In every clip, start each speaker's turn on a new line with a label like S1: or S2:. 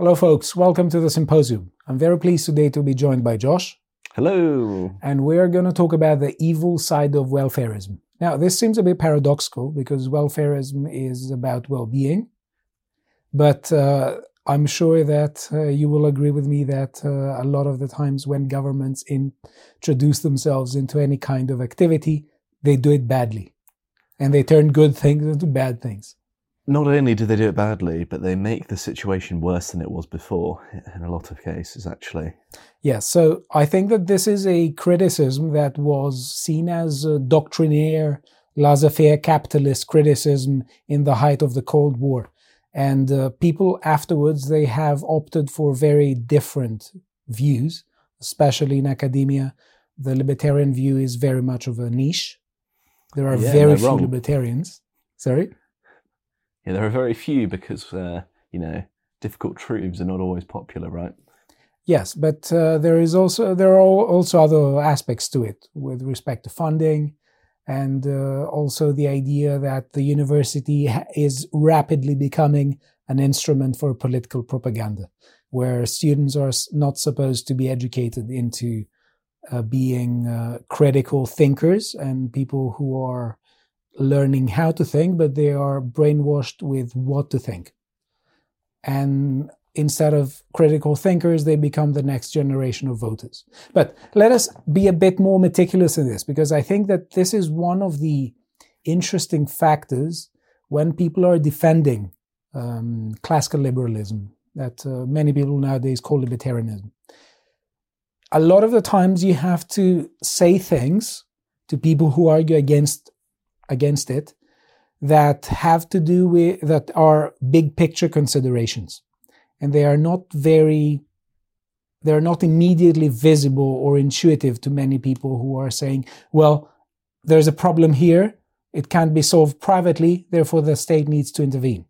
S1: Hello, folks. Welcome to the symposium. I'm very pleased today to be joined by Josh.
S2: Hello.
S1: And we're going to talk about the evil side of welfarism. Now, this seems a bit paradoxical because welfarism is about well being. But uh, I'm sure that uh, you will agree with me that uh, a lot of the times when governments introduce themselves into any kind of activity, they do it badly. And they turn good things into bad things
S2: not only do they do it badly, but they make the situation worse than it was before in a lot of cases, actually.
S1: Yes, so I think that this is a criticism that was seen as a doctrinaire, laissez faire capitalist criticism in the height of the Cold War. And uh, people afterwards, they have opted for very different views, especially in academia. The libertarian view is very much of a niche. There are yeah, very few wrong. libertarians. Sorry?
S2: Yeah, there are very few because uh, you know difficult truths are not always popular, right?
S1: Yes, but uh, there is also there are also other aspects to it with respect to funding, and uh, also the idea that the university is rapidly becoming an instrument for political propaganda, where students are not supposed to be educated into uh, being uh, critical thinkers and people who are learning how to think, but they are brainwashed with what to think. And instead of critical thinkers, they become the next generation of voters. But let us be a bit more meticulous in this, because I think that this is one of the interesting factors when people are defending um, classical liberalism that uh, many people nowadays call libertarianism. A lot of the times you have to say things to people who argue against against it that have to do with that are big picture considerations. And they are not very they're not immediately visible or intuitive to many people who are saying well there's a problem here. It can't be solved privately. Therefore the state needs to intervene.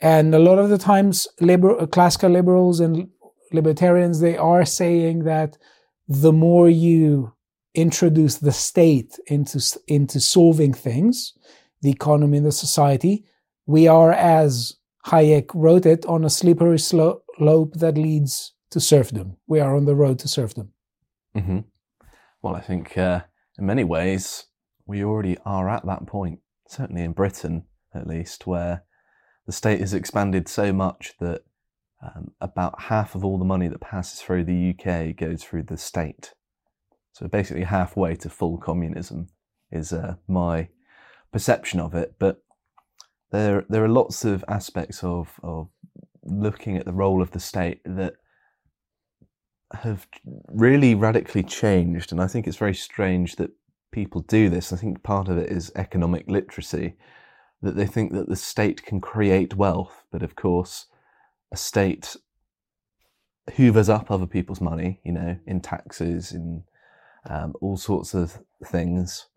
S1: And a lot of the times liber- classical liberals and libertarians they are saying that the more you introduce the state into, into solving things, the economy and the society, we are, as Hayek wrote it, on a slippery slope that leads to serfdom. We are on the road to serfdom.
S2: Mm-hmm. Well, I think uh, in many ways we already are at that point, certainly in Britain at least, where the state has expanded so much that um, about half of all the money that passes through the UK goes through the state. So basically halfway to full communism is uh, my perception of it. But there there are lots of aspects of of looking at the role of the state that have really radically changed, and I think it's very strange that people do this. I think part of it is economic literacy, that they think that the state can create wealth, but of course, a state hoovers up other people's money, you know, in taxes, in um, all sorts of things,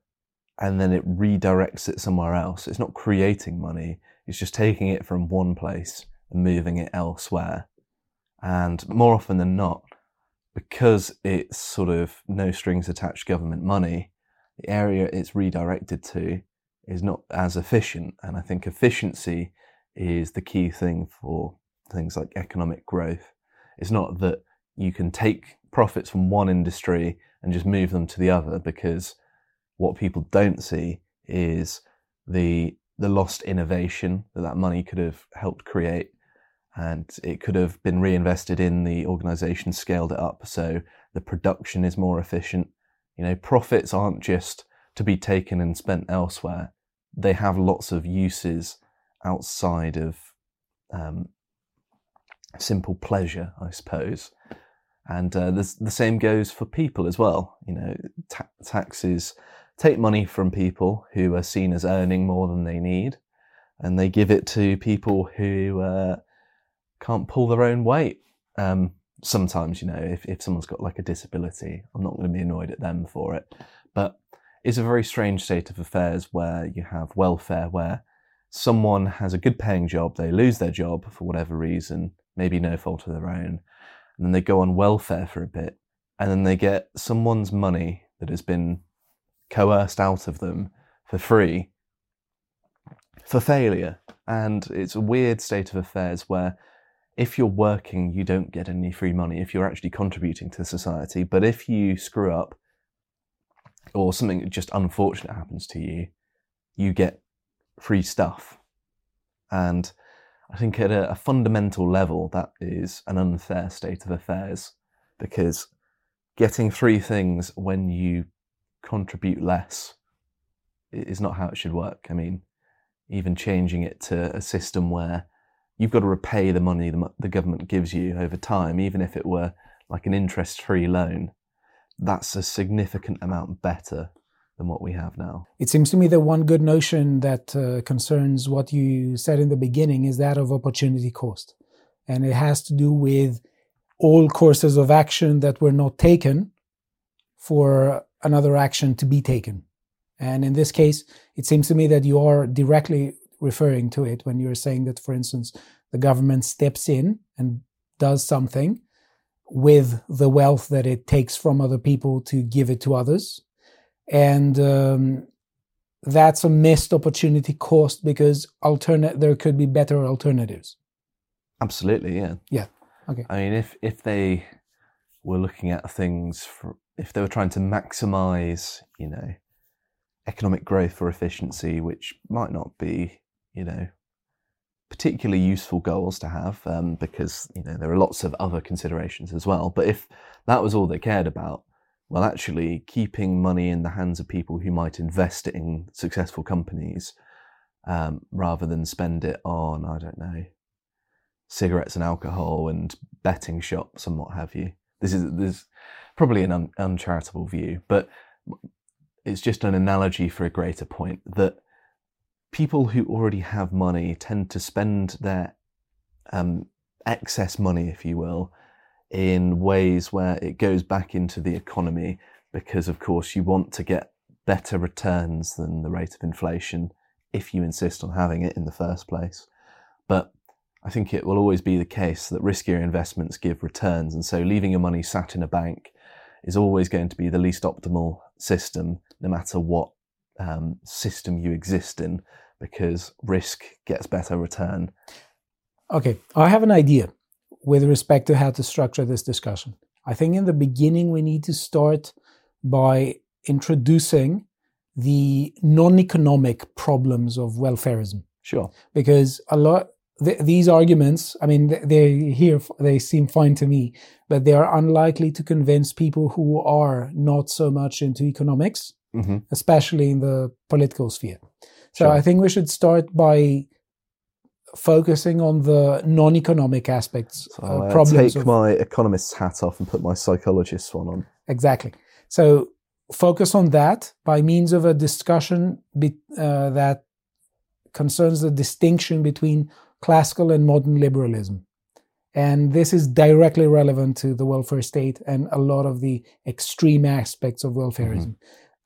S2: and then it redirects it somewhere else. It's not creating money, it's just taking it from one place and moving it elsewhere. And more often than not, because it's sort of no strings attached government money, the area it's redirected to is not as efficient. And I think efficiency is the key thing for things like economic growth. It's not that you can take profits from one industry and just move them to the other because what people don't see is the the lost innovation that that money could have helped create. And it could have been reinvested in the organization scaled it up so the production is more efficient. You know profits aren't just to be taken and spent elsewhere. They have lots of uses outside of um, simple pleasure i suppose and uh, the, same goes for people as well. You know, ta- taxes take money from people who are seen as earning more than they need, and they give it to people who uh, can't pull their own weight. Um, sometimes, you know, if, if someone's got like a disability, I'm not going to be annoyed at them for it. But it's a very strange state of affairs where you have welfare, where someone has a good paying job, they lose their job for whatever reason, maybe no fault of their own and then they go on welfare for a bit, and then they get someone's money that has been coerced out of them for free, for failure. And it's a weird state of affairs where if you're working, you don't get any free money if you're actually contributing to society. But if you screw up or something just unfortunate happens to you, you get free stuff. And I think at a, a fundamental level, that is an unfair state of affairs because getting three things when you contribute less is not how it should work. I mean, even changing it to a system where you've got to repay the money the, the government gives you over time, even if it were like an interest free loan, that's a significant amount better than what we have now.
S1: It seems to me that one good notion that uh, concerns what you said in the beginning is that of opportunity cost. And it has to do with all courses of action that were not taken for another action to be taken. And in this case, it seems to me that you are directly referring to it when you're saying that, for instance, the government steps in and does something with the wealth that it takes from other people to give it to others. And um, that's a missed opportunity cost because alternate there could be better alternatives.
S2: Absolutely, yeah.
S1: Yeah. Okay.
S2: I mean, if if they were looking at things for, if they were trying to maximize, you know, economic growth for efficiency, which might not be, you know, particularly useful goals to have um, because you know there are lots of other considerations as well. But if that was all they cared about, well, actually keeping money in the hands of people who might invest it in successful companies um, rather than spend it on I don't know cigarettes and alcohol and betting shops and what have you. This is this probably an un- uncharitable view, but it's just an analogy for a greater point that people who already have money tend to spend their um, excess money, if you will, in ways where it goes back into the economy because, of course, you want to get better returns than the rate of inflation if you insist on having it in the first place. But I think it will always be the case that riskier investments give returns. And so leaving your money sat in a bank is always going to be the least optimal system, no matter what um, system you exist in, because risk gets better return.
S1: Okay, I have an idea with respect to how to structure this discussion. I think in the beginning we need to start by introducing the non-economic problems of welfarism.
S2: Sure.
S1: Because a lot th- these arguments, I mean, they here they seem fine to me, but they are unlikely to convince people who are not so much into economics,
S2: mm-hmm.
S1: especially in the political sphere. So
S2: Sure.
S1: I think we should start by focusing on the non-economic aspects,
S2: So
S1: uh, problems
S2: take
S1: of-
S2: my economist's hat off and put my psychologist's one on.
S1: Exactly. So focus on that by means of a discussion be, uh, that concerns the distinction between classical and modern liberalism. And this is directly relevant to the welfare state and a lot of the extreme aspects of welfarism.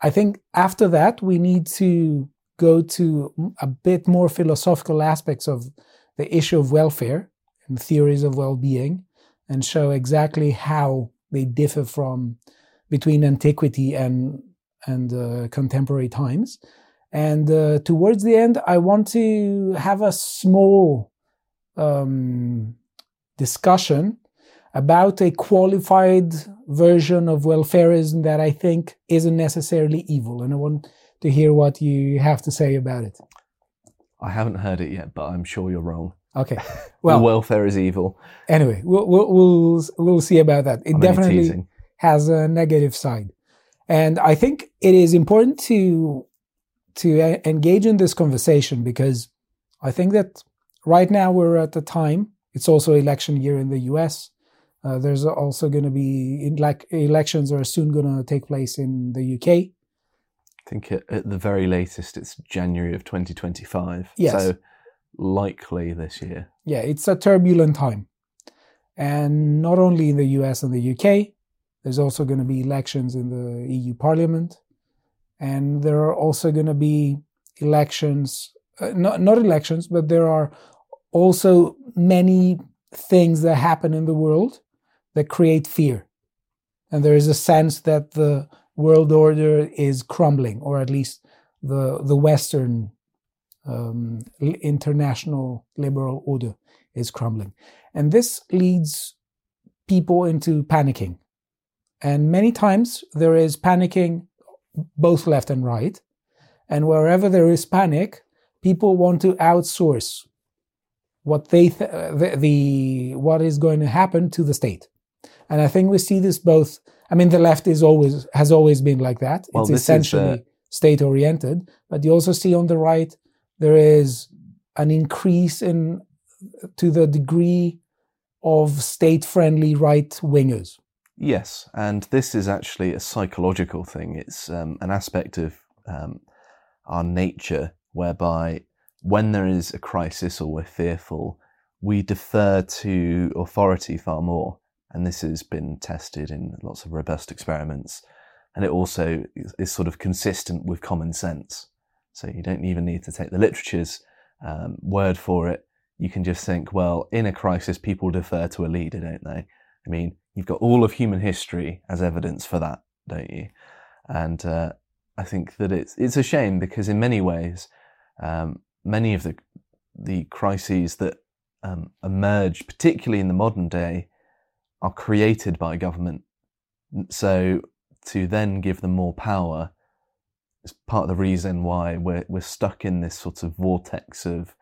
S1: I think after that, we need to go to a bit more philosophical aspects of the issue of welfare and theories of well being and show exactly how they differ from between antiquity and and uh, contemporary times. And uh, towards the end, I want to have a small um, discussion about a qualified version of welfarism that I think isn't necessarily evil. And I want to hear what you have to say about it.
S2: I haven't heard it yet, but I'm sure you're wrong.
S1: Okay.
S2: Well, welfare is evil.
S1: anyway, we'll, we'll, we'll, we'll see about that. It
S2: I'm
S1: definitely has a negative side. And I think it is important to to engage in this conversation because I think that right now we're at the time. It's also election year in the U.S. Uh, there's also going to be in, like elections are soon going to take place in the UK.
S2: I think at, at the very latest, it's January of 2025.
S1: Yes.
S2: So likely this year.
S1: Yeah, it's a turbulent time, and not only in the U.S. and the UK. There's also going to be elections in the EU Parliament, and there are also going to be elections. Uh, not not elections, but there are also many things that happen in the world that create fear, and there is a sense that the world order is crumbling, or at least the the Western um, international liberal order is crumbling. And this leads people into panicking. And many times there is panicking both left and right. And wherever there is panic, people want to outsource what they th- the, the what is going to happen to the state. And I think we see this both. I mean, the left is always has always been like that.
S2: Well,
S1: it's essentially
S2: uh,
S1: state oriented. But you also see on the right there is an increase in to the degree of state friendly right wingers.
S2: Yes, and this is actually a psychological thing. It's um, an aspect of um, our nature whereby when there is a crisis or we're fearful, we defer to authority far more. And this has been tested in lots of robust experiments. And it also is, sort of consistent with common sense. So you don't even need to take the literature's um, word for it. You can just think, well, in a crisis, people defer to a leader, don't they? I mean, you've got all of human history as evidence for that, don't you? And uh, I think that it's it's a shame because in many ways, um, many of the the crises that um, emerge, particularly in the modern day, are created by government. So to then give them more power is part of the reason why we're we're stuck in this sort of vortex of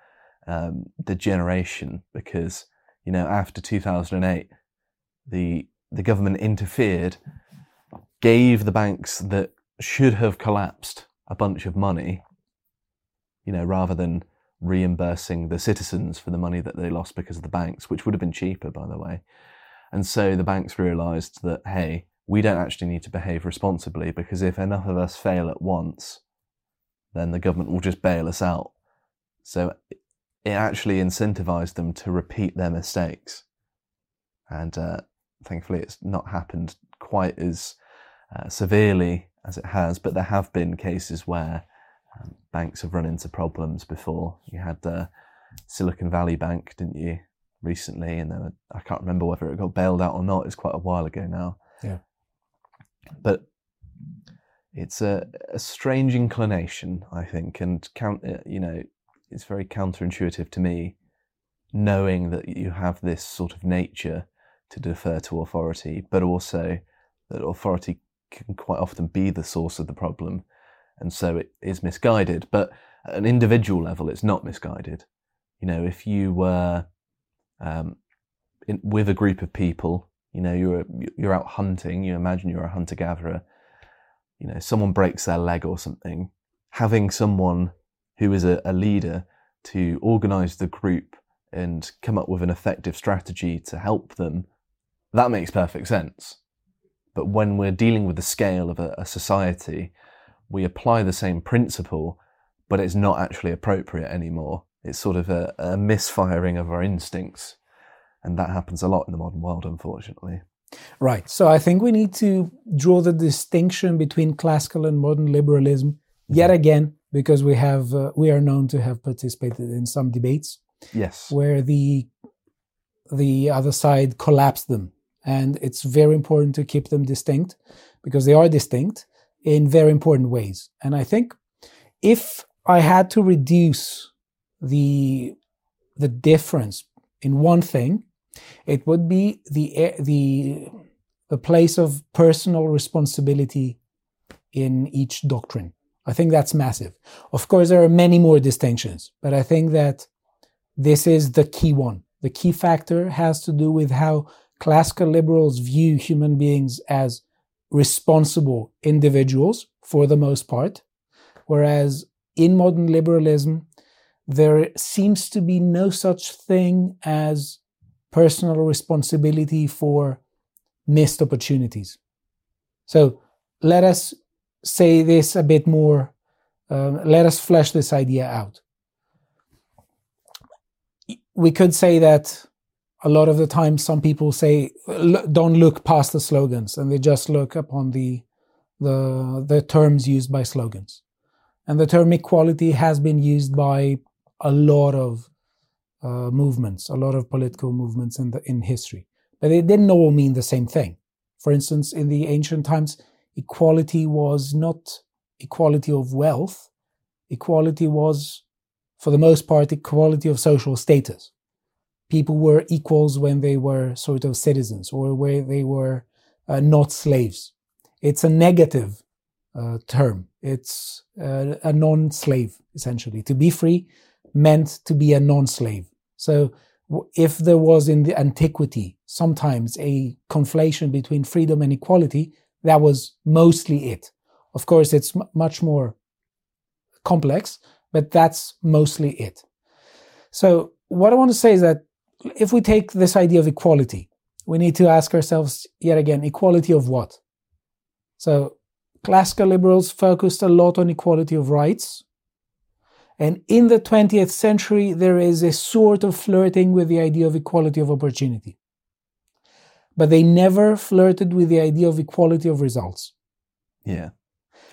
S2: um, degeneration. Because you know, after 2008, the the government interfered, gave the banks that should have collapsed a bunch of money, you know, rather than reimbursing the citizens for the money that they lost because of the banks, which would have been cheaper, by the way. And so the banks realized that, hey, we don't actually need to behave responsibly because if enough of us fail at once, then the government will just bail us out. So it actually incentivized them to repeat their mistakes. And uh, thankfully, it's not happened quite as uh, severely as it has, but there have been cases where um, banks have run into problems before. You had the Silicon Valley Bank, didn't you, recently? And then I can't remember whether it got bailed out or not. It's quite a while ago now.
S1: Yeah.
S2: But it's a, a strange inclination, I think, and count. uh, You know, it's very counterintuitive to me, knowing that you have this sort of nature to defer to authority, but also that authority can quite often be the source of the problem, and so it is misguided. But at an individual level, it's not misguided. You know, if you were um, in, with a group of people, you know, you're you're out hunting. You imagine you're a hunter gatherer. You know, someone breaks their leg or something. Having someone who is a, a leader to organise the group and come up with an effective strategy to help them, that makes perfect sense. But when we're dealing with the scale of a, a society, we apply the same principle, but it's not actually appropriate anymore. It's sort of a, a misfiring of our instincts. And that happens a lot in the modern world, unfortunately.
S1: Right. So I think we need to draw the distinction between classical and modern liberalism yet again, because we have uh, we are known to have participated in some debates
S2: Yes.
S1: where the the other side collapsed them, and it's very important to keep them distinct because they are distinct in very important ways. And I think if I had to reduce the the difference in one thing, it would be the the the place of personal responsibility in each doctrine. I think that's massive. Of course, there are many more distinctions, but I think that this is the key one. The key factor has to do with how classical liberals view human beings as responsible individuals for the most part, whereas in modern liberalism, there seems to be no such thing as personal responsibility for missed opportunities. So let us say this a bit more, um, let us flesh this idea out. We could say that a lot of the time some people say don't look past the slogans and they just look upon the the the terms used by slogans and the term equality has been used by a lot of uh, movements a lot of political movements in the in history but they didn't all mean the same thing for instance in the ancient times equality was not equality of wealth equality was for the most part, equality of social status. People were equals when they were sort of citizens or where they were uh, not slaves. It's a negative uh, term. It's uh, a non slave, essentially. To be free meant to be a non slave. So, if there was in the antiquity sometimes a conflation between freedom and equality, that was mostly it. Of course, it's m- much more complex, but that's mostly it. So, what I want to say is that if we take this idea of equality, we need to ask ourselves yet again equality of what? So, classical liberals focused a lot on equality of rights. And in the 20th century, there is a sort of flirting with the idea of equality of opportunity. But they never flirted with the idea of equality of results.
S2: Yeah.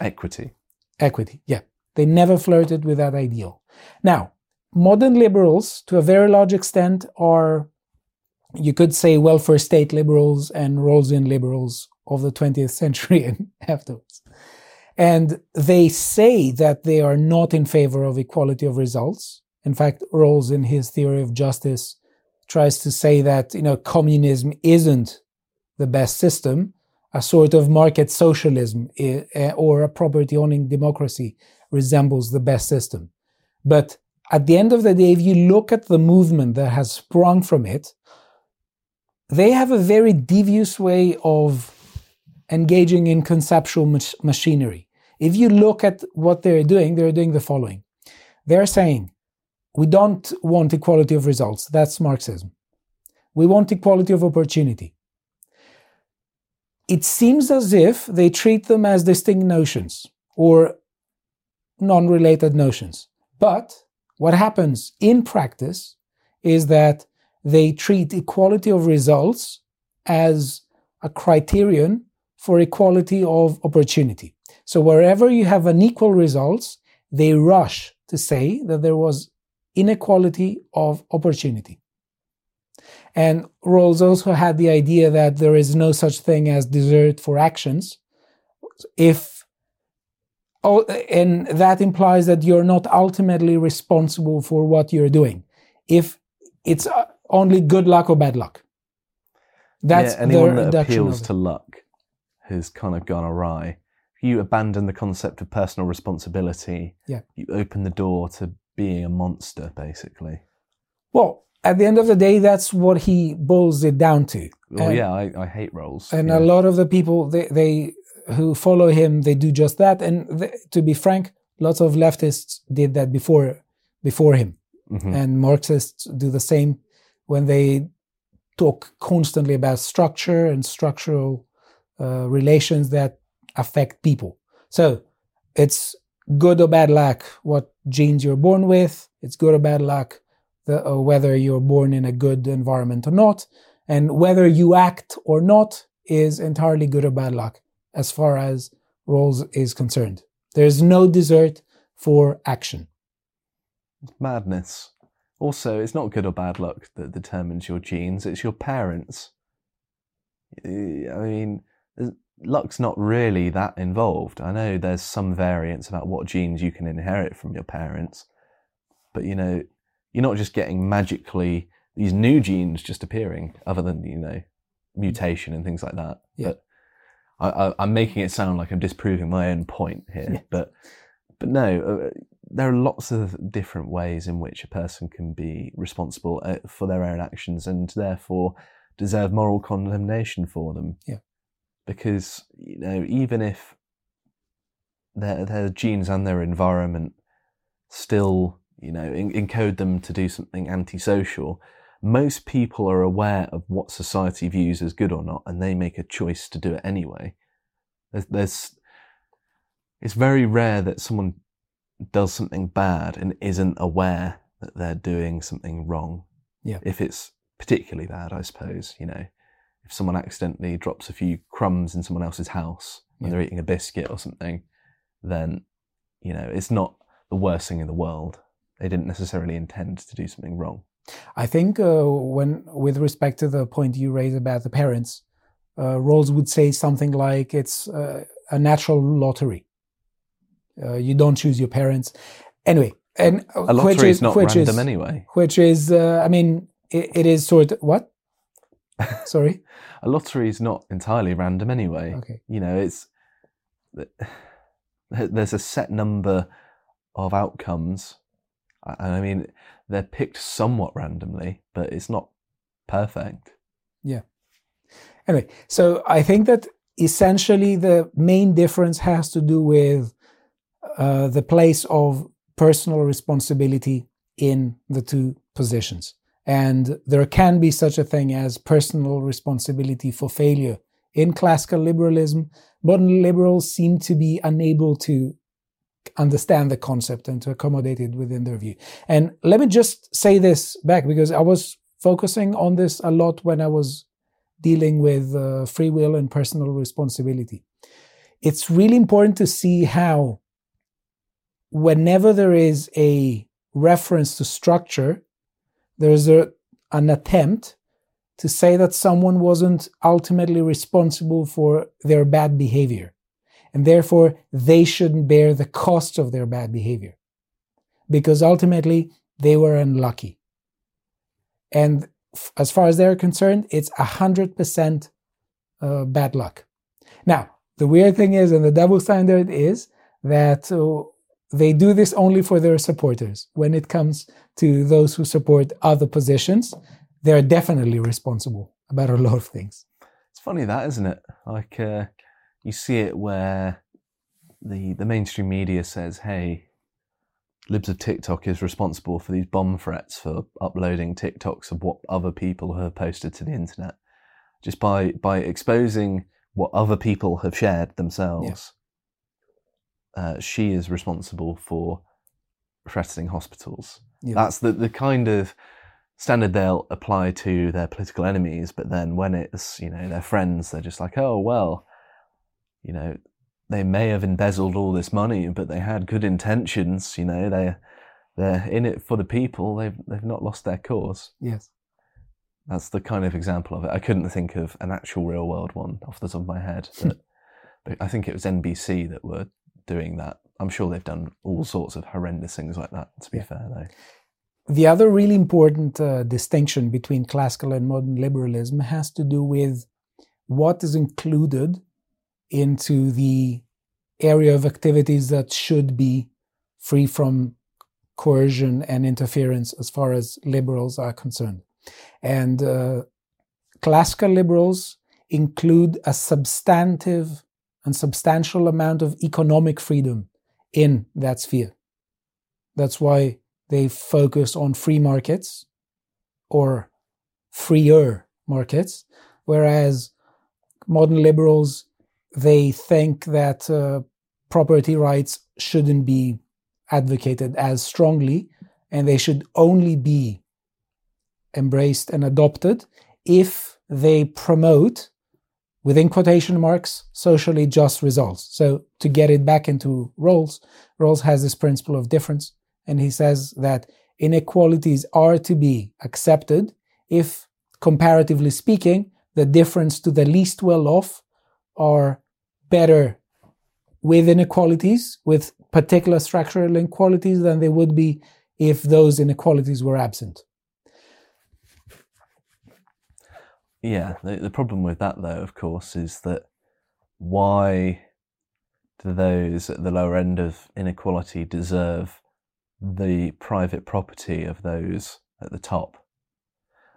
S2: Equity.
S1: Equity, yeah. They never flirted with that ideal. Now, modern liberals, to a very large extent, are, you could say, welfare state liberals and Rawlsian liberals of the 20th century and afterwards. And they say that they are not in favor of equality of results. In fact, Rawls, in his theory of justice, tries to say that you know communism isn't the best system. A sort of market socialism eh, or a property owning democracy resembles the best system. But at the end of the day, if you look at the movement that has sprung from it, they have a very devious way of engaging in conceptual mach- machinery. If you look at what they're doing, they're doing the following. They're saying, we don't want equality of results. That's Marxism. We want equality of opportunity. It seems as if they treat them as distinct notions or non related notions. But what happens in practice is that they treat equality of results as a criterion for equality of opportunity. So wherever you have unequal results, they rush to say that there was inequality of opportunity. And Rawls also had the idea that there is no such thing as desert for actions. If oh, and that implies that you're not ultimately responsible for what you're doing. If it's only good luck or bad luck.
S2: That's yeah, anyone that appeals to luck has kind of gone awry. You abandon the concept of personal responsibility.
S1: Yeah.
S2: You open the door to being a monster, basically.
S1: Well, at the end of the day, that's what he boils it down to.
S2: Well, and, yeah, I, I, hate Rawls.
S1: And
S2: yeah.
S1: a lot of the people they, they who follow him, they do just that. And they, to be frank, lots of leftists did that before before him, mm-hmm. and Marxists do the same when they talk constantly about structure and structural uh, relations that affect people. So it's good or bad luck what genes you're born with. It's good or bad luck the, uh, whether you're born in a good environment or not. And whether you act or not is entirely good or bad luck as far as Rawls is concerned. There's no desert for action.
S2: Madness. Also, it's not good or bad luck that determines your genes, it's your parents. I mean, luck's not really that involved. I know there's some variance about what genes you can inherit from your parents, but you know, you're not just getting magically these new genes just appearing, other than you know, mutation and things like that.
S1: Yeah.
S2: But I, am making it sound like I'm disproving my own point here, yeah. but but no, uh, there are lots of different ways in which a person can be responsible uh, for their own actions and therefore deserve moral condemnation for them.
S1: Yeah.
S2: Because, you know, even if their, their genes and their environment still, you know, in, encode them to do something antisocial, most people are aware of what society views as good or not, and they make a choice to do it anyway. There's, there's it's very rare that someone does something bad and isn't aware that they're doing something wrong.
S1: Yeah.
S2: If it's particularly bad, I suppose, you know, someone accidentally drops a few crumbs in someone else's house when yeah. they're eating a biscuit or something, then, you know, it's not the worst thing in the world. They didn't necessarily intend to do something wrong.
S1: I think uh, when, with respect to the point you raised about the parents, uh, Rawls would say something like it's uh, a natural lottery. Uh, you don't choose your parents. Anyway, and
S2: a lottery
S1: which
S2: is not
S1: which
S2: random
S1: is,
S2: anyway.
S1: Which is, uh, I mean, it, it is sort of what? Sorry.
S2: A lottery is not entirely random anyway.
S1: Okay.
S2: You know, it's there's a set number of outcomes, and I mean they're picked somewhat randomly, but it's not perfect.
S1: Yeah. Anyway, so I think that essentially the main difference has to do with uh, the place of personal responsibility in the two positions. And there can be such a thing as personal responsibility for failure. In classical liberalism, modern liberals seem to be unable to understand the concept and to accommodate it within their view. And let me just say this back because I was focusing on this a lot when I was dealing with uh, free will and personal responsibility. It's really important to see how, whenever there is a reference to structure, there's a, an attempt to say that someone wasn't ultimately responsible for their bad behavior. And therefore, they shouldn't bear the cost of their bad behavior. Because ultimately, they were unlucky. And f- as far as they're concerned, it's 100% uh, bad luck. Now, the weird thing is, and the double standard is that uh, they do this only for their supporters. When it comes to those who support other positions, they're definitely responsible about a lot of things.
S2: It's funny that, isn't it? Like uh, you see it where the the mainstream media says, "Hey, libs of TikTok is responsible for these bomb threats for uploading TikToks of what other people have posted to the internet." Just by by exposing what other people have shared themselves, yeah. uh, she is responsible for threatening hospitals. Yeah. That's the the kind of standard they'll apply to their political enemies, but then when it's you know their friends, they're just like, oh well, you know, they may have embezzled all this money, but they had good intentions. You know, they they're in it for the people. They've they've not lost their cause.
S1: Yes,
S2: that's the kind of example of it. I couldn't think of an actual real world one off the top of my head, but, but I think it was NBC that were doing that. I'm sure they've done all sorts of horrendous things like that. To be yeah. fair, though.
S1: The other really important uh, distinction between classical and modern liberalism has to do with what is included into the area of activities that should be free from coercion and interference as far as liberals are concerned. And uh, classical liberals include a substantive and substantial amount of economic freedom in that sphere. That's why they focus on free markets or freer markets, whereas modern liberals they think that uh, property rights shouldn't be advocated as strongly and they should only be embraced and adopted if they promote within quotation marks socially just results so to get it back into rawls rawls has this principle of difference and he says that inequalities are to be accepted if, comparatively speaking, the difference to the least well off are better with inequalities, with particular structural inequalities, than they would be if those inequalities were absent.
S2: Yeah, the, the problem with that, though, of course, is that why do those at the lower end of inequality deserve the private property of those at the top.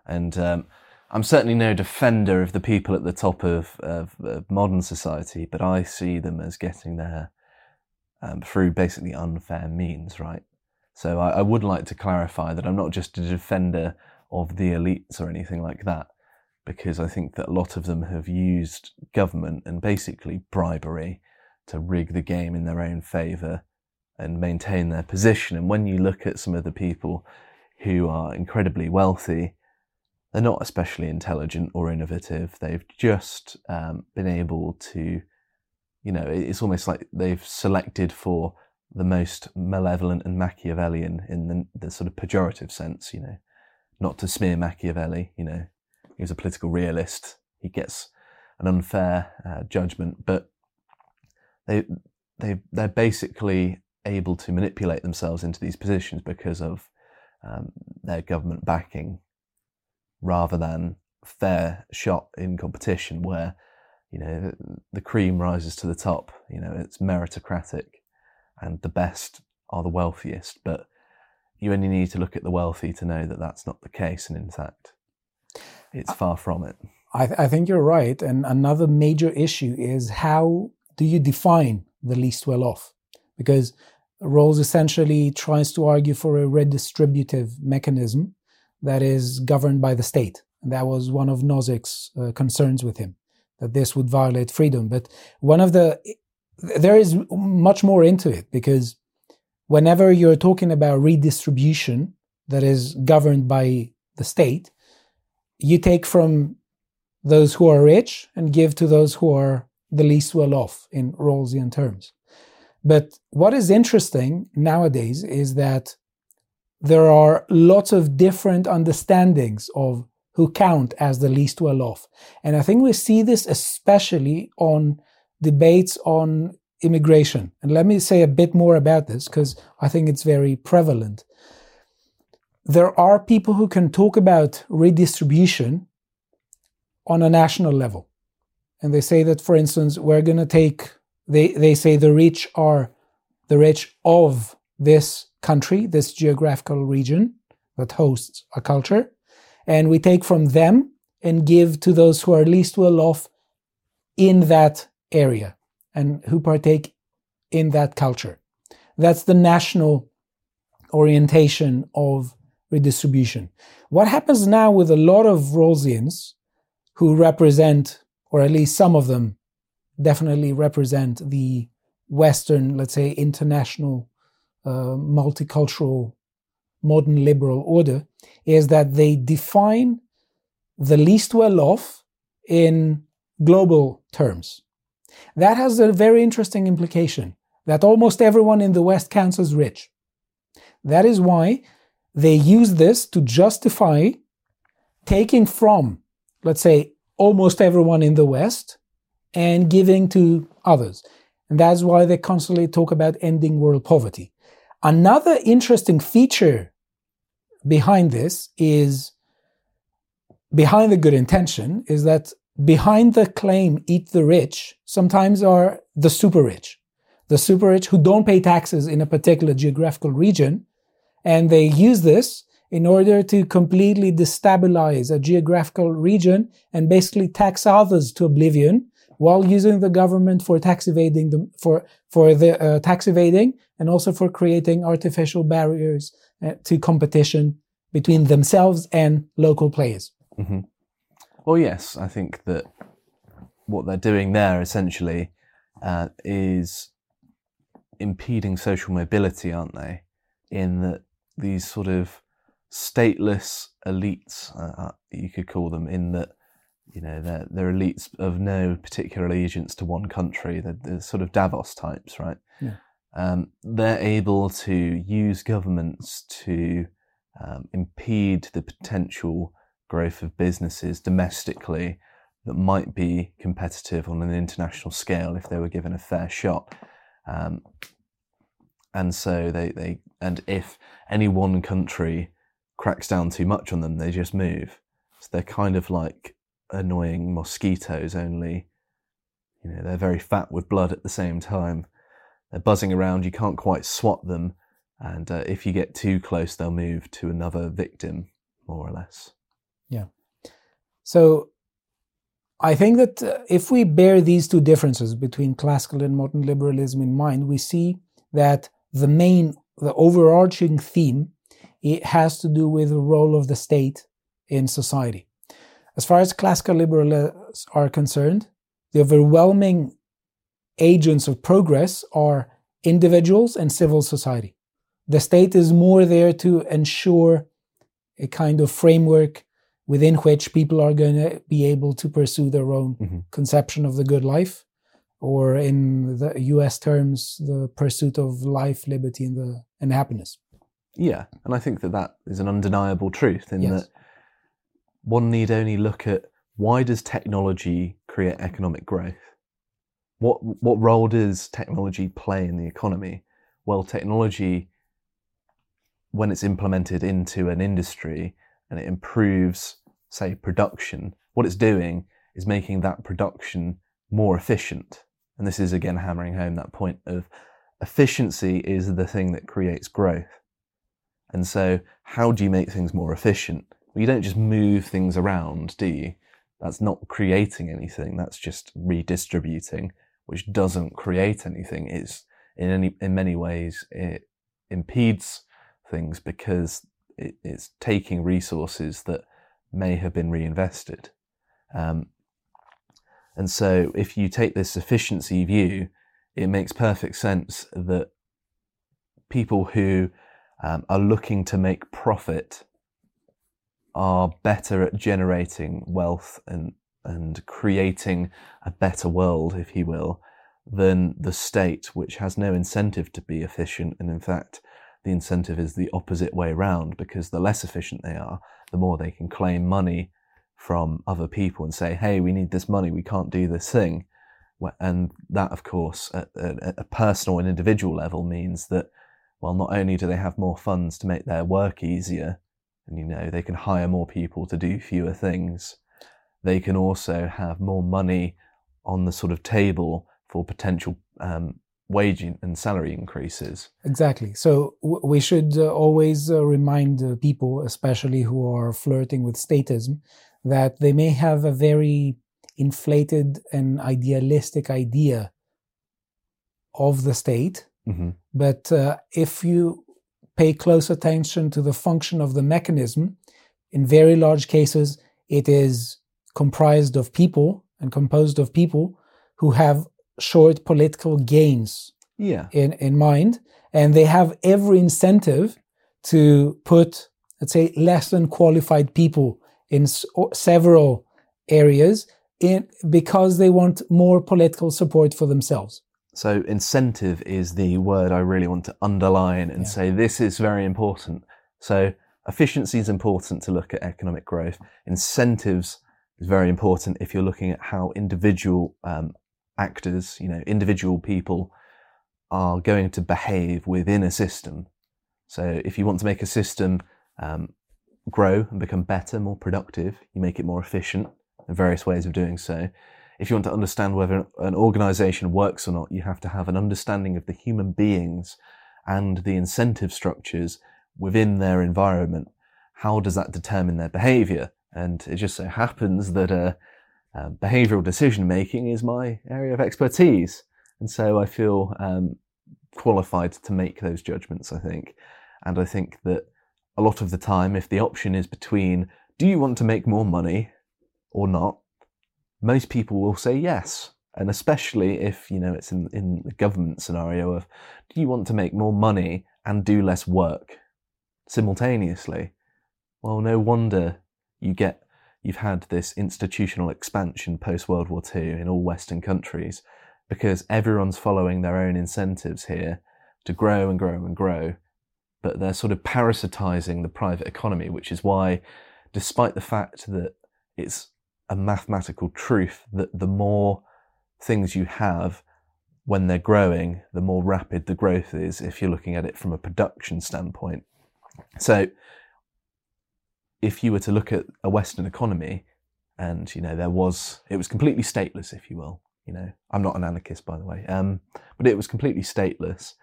S2: And um, I'm certainly no defender of the people at the top of, of, of modern society, but I see them as getting there um, through basically unfair means, right? So I, I would like to clarify that I'm not just a defender of the elites or anything like that, because I think that a lot of them have used government and basically bribery to rig the game in their own favour and maintain their position. And when you look at some of the people who are incredibly wealthy, they're not especially intelligent or innovative. They've just um, been able to, you know, it's almost like they've selected for the most malevolent and Machiavellian in the, the sort of pejorative sense, you know, not to smear Machiavelli, you know, he was a political realist. He gets an unfair uh, judgment, but they they they're basically able to manipulate themselves into these positions because of um, their government backing, rather than fair shot in competition where you know the cream rises to the top. You know it's meritocratic, and the best are the wealthiest. But you only need to look at the wealthy to know that that's not the case, and in fact, it's far from it.
S1: I, th- I think you're right. And another major issue is how do you define the least well off? Because Rawls essentially tries to argue for a redistributive mechanism that is governed by the state. And that was one of Nozick's uh, concerns with him, that this would violate freedom. But one of the, there is much more into it because whenever you're talking about redistribution that is governed by the state, you take from those who are rich and give to those who are the least well off in Rawlsian terms. But what is interesting nowadays is that there are lots of different understandings of who count as the least well off. And I think we see this especially on debates on immigration. And let me say a bit more about this because I think it's very prevalent. There are people who can talk about redistribution on a national level. And they say that, for instance, we're going to take, they, they say the rich are the rich of this country, this geographical region that hosts a culture. And we take from them and give to those who are least well off in that area and who partake in that culture. That's the national orientation of redistribution. What happens now with a lot of Rawlsians who represent, or at least some of them definitely represent the Western, let's say, international, uh, multicultural, modern liberal order, is that they define the least well off in global terms. That has a very interesting implication that almost everyone in the West counts as rich. That is why they use this to justify taking from let's say, almost everyone in the West and giving to others. And that's why they constantly talk about ending world poverty. Another interesting feature behind this is behind the good intention is that behind the claim eat the rich sometimes are the super rich the super rich who don't pay taxes in a particular geographical region and they use this in order to completely destabilize a geographical region and basically tax others to oblivion while using the government for tax evading for for the uh, tax evading and also for creating artificial barriers uh, to competition between themselves and local players.
S2: Mm-hmm. Well, yes, I think that what they're doing there essentially uh, is impeding social mobility, aren't they? In that these sort of stateless elites, uh, uh, you could call them, in that you know they're, they're elites of no particular allegiance to one country. They're, they're sort of Davos types, right?
S1: Yeah.
S2: Um, they're able to use governments to um, impede the potential growth of businesses domestically that might be competitive on an international scale if they were given a fair shot. Um, and so they, they and if any one country cracks down too much on them, they just move. So they're kind of like annoying mosquitoes, only, you know, they're very fat with blood at the same time. They're buzzing around, you can't quite swat them. And uh, if you get too close, they'll move to another victim, more or less.
S1: Yeah. So I think that uh, if we bear these two differences between classical and modern liberalism in mind, we see that the main, the overarching theme it has to do with the role of the state in society. As far as classical liberals are concerned, the overwhelming agents of progress are individuals and civil society. The state is more there to ensure a kind of framework within which people are going to be able to pursue their own mm-hmm. conception of the good life, or in the US terms, the pursuit of life, liberty, and, the, and happiness.
S2: Yeah, and I think that that is an undeniable truth in
S1: yes.
S2: that one need only look at why does technology create economic growth? What what role does technology play in the economy? well, technology, when it's implemented into an industry and it improves, say, production, what it's doing is making that production more efficient. And this is again hammering home that point of efficiency is the thing that creates growth. And so, how do you make things more efficient? Well, you don't just move things around, do you? That's not creating anything. That's just redistributing, which doesn't create anything. It's in any, in many ways, it impedes things because it, it's taking resources that may have been reinvested. Um, and so, if you take this efficiency view, it makes perfect sense that people who um, are looking to make profit are better at generating wealth and and creating a better world, if you will, than the state, which has no incentive to be efficient. And in fact, the incentive is the opposite way around because the less efficient they are, the more they can claim money from other people and say, hey, we need this money, we can't do this thing. And that, of course, at, a personal and individual level means that, well, not only do they have more funds to make their work easier, and you know, they can hire more people to do fewer things, they can also have more money on the sort of table for potential um, wage and salary increases.
S1: Exactly. So we should uh, always uh, remind uh, people, especially who are flirting with statism, that they may have a very inflated and idealistic idea of the state. Mm-hmm. But uh, if you pay close attention to the function of the mechanism, in very large cases, it is comprised of people and composed of people who have short political gains
S2: yeah.
S1: in, in mind. And they have every incentive to put, let's say, less than qualified people in several areas in, because they want more political support for themselves.
S2: So, incentive is the word I really want to underline and yeah. say this is very important. So, efficiency is important to look at economic growth. Incentives is very important if you're looking at how individual um, actors, you know, individual people are going to behave within a system. So, if you want to make a system um, grow and become better, more productive, you make it more efficient in various ways of doing so. If you want to understand whether an organization works or not, you have to have an understanding of the human beings and the incentive structures within their environment. How does that determine their behavior? And it just so happens that uh, uh, behavioral decision making is my area of expertise. And so I feel um, qualified to make those judgments, I think. And I think that a lot of the time, if the option is between do you want to make more money or not, most people will say yes. And especially if, you know, it's in, in the government scenario of, do you want to make more money and do less work simultaneously? Well, no wonder you get, you've had this institutional expansion post World War II in all Western countries because everyone's following their own incentives here to grow and grow and grow. But they're sort of parasitizing the private economy, which is why, despite the fact that it's a mathematical truth that the more things you have when they're growing, the more rapid the growth is if you're looking at it from a production standpoint. So if you were to look at a Western economy and, you know, there was, it was completely stateless, if you will, you know, I'm not an anarchist, by the way, um, but it was completely stateless.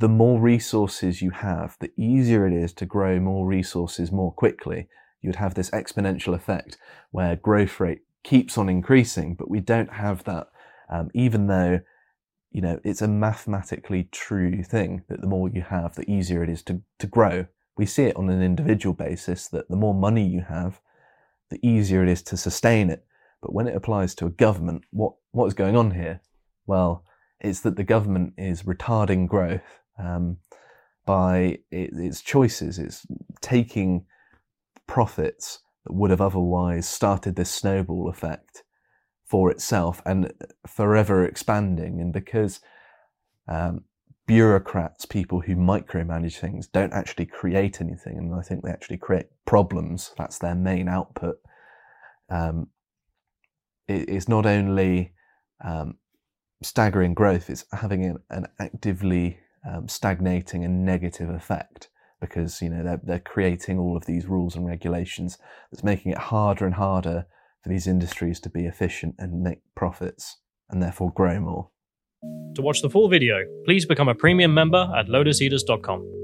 S2: The more resources you have, the easier it is to grow more resources more quickly you'd have this exponential effect where growth rate keeps on increasing, but we don't have that, um, even though you know it's a mathematically true thing that the more you have, the easier it is to, to grow. We see it on an individual basis that the more money you have, the easier it is to sustain it. But when it applies to a government, what what is going on here? Well, it's that the government is retarding growth um, by it, its choices. It's taking profits that would have otherwise started this snowball effect for itself and forever expanding. And because um, bureaucrats, people who micromanage things, don't actually create anything, and I think they actually create problems. That's their main output. Um, it, it's not only um, staggering growth; it's having an, an actively um, stagnating and negative effect because you know they're, they're creating all of these rules and regulations that's making it harder and harder for these industries to be efficient and make profits and therefore grow more.
S3: To watch the full video, please become a premium member at lotuseaters.com.